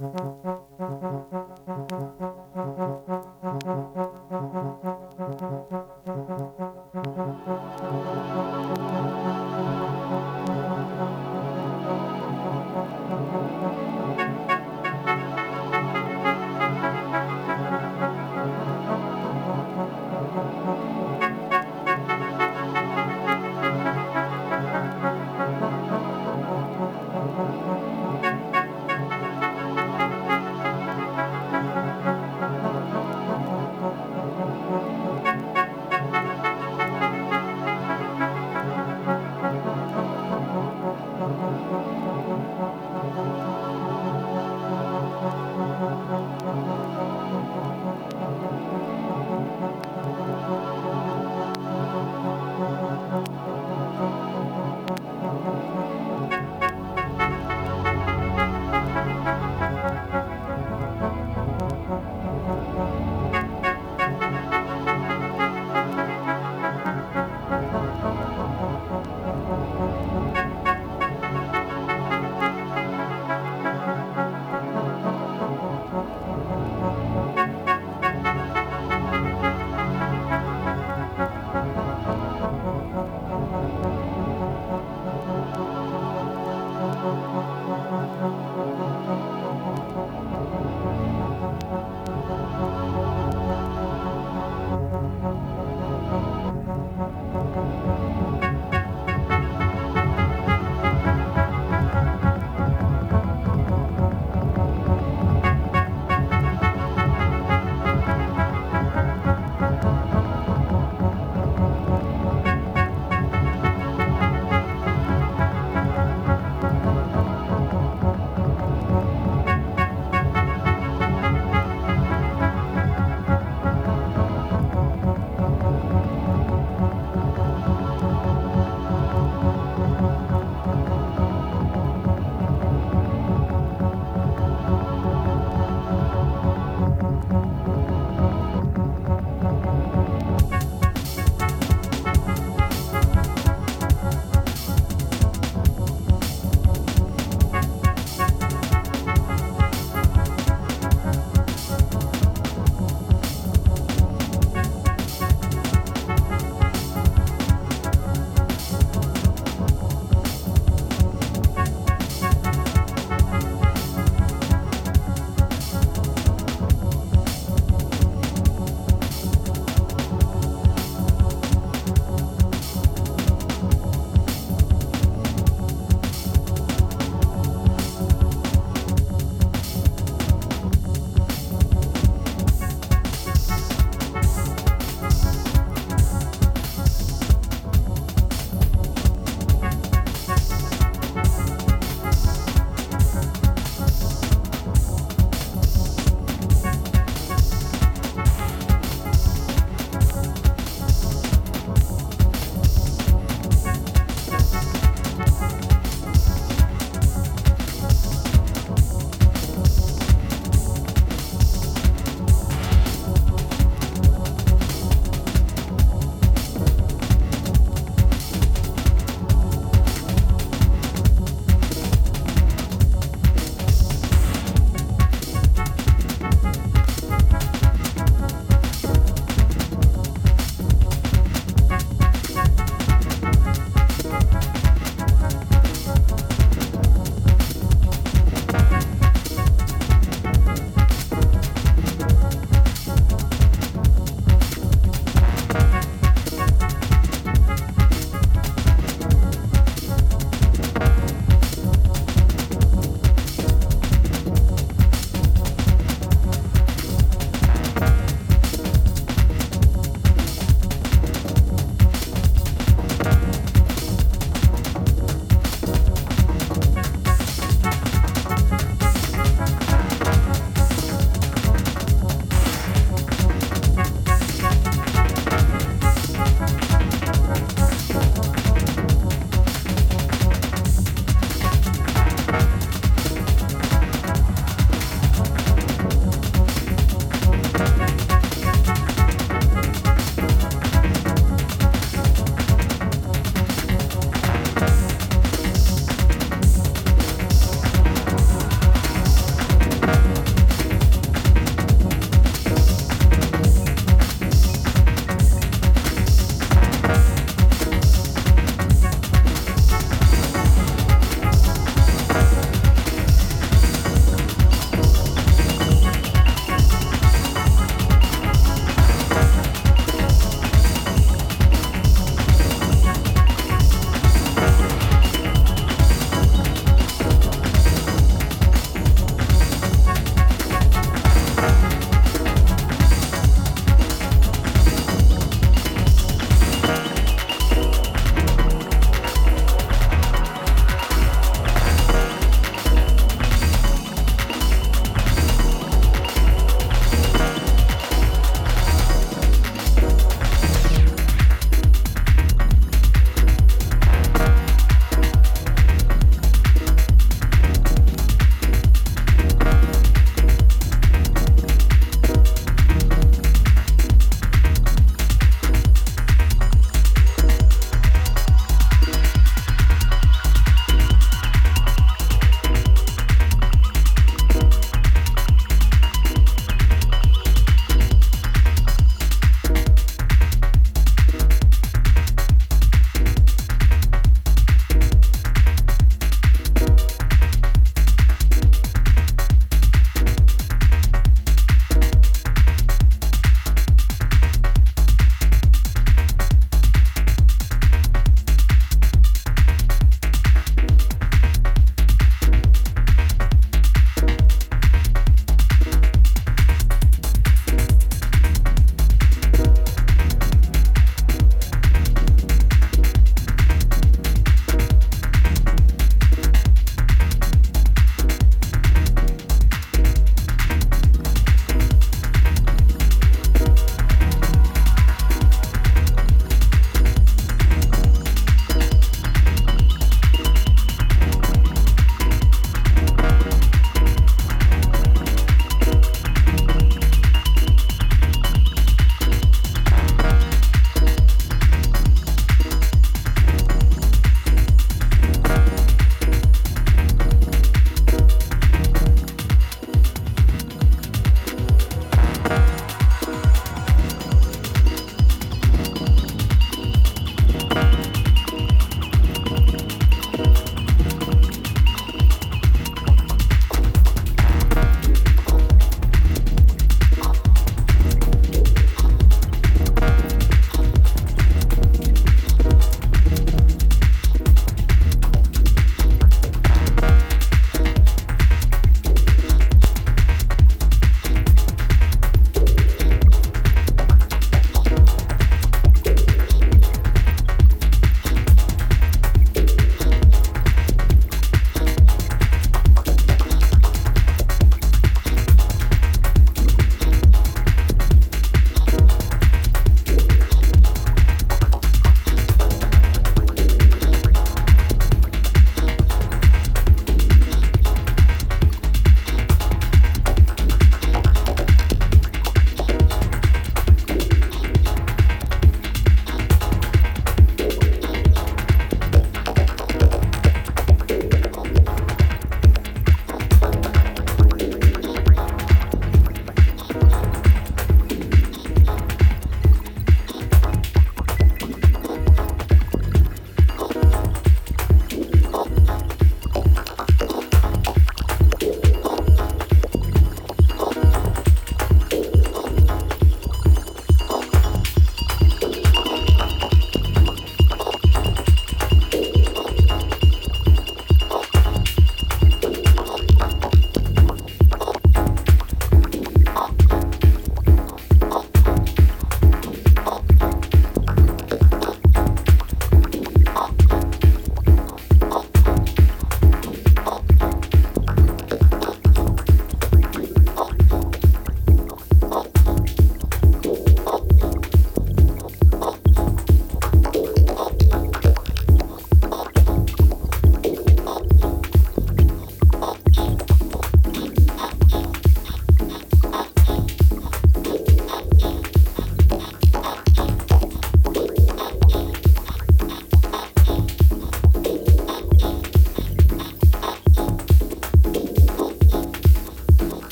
Mm-hmm.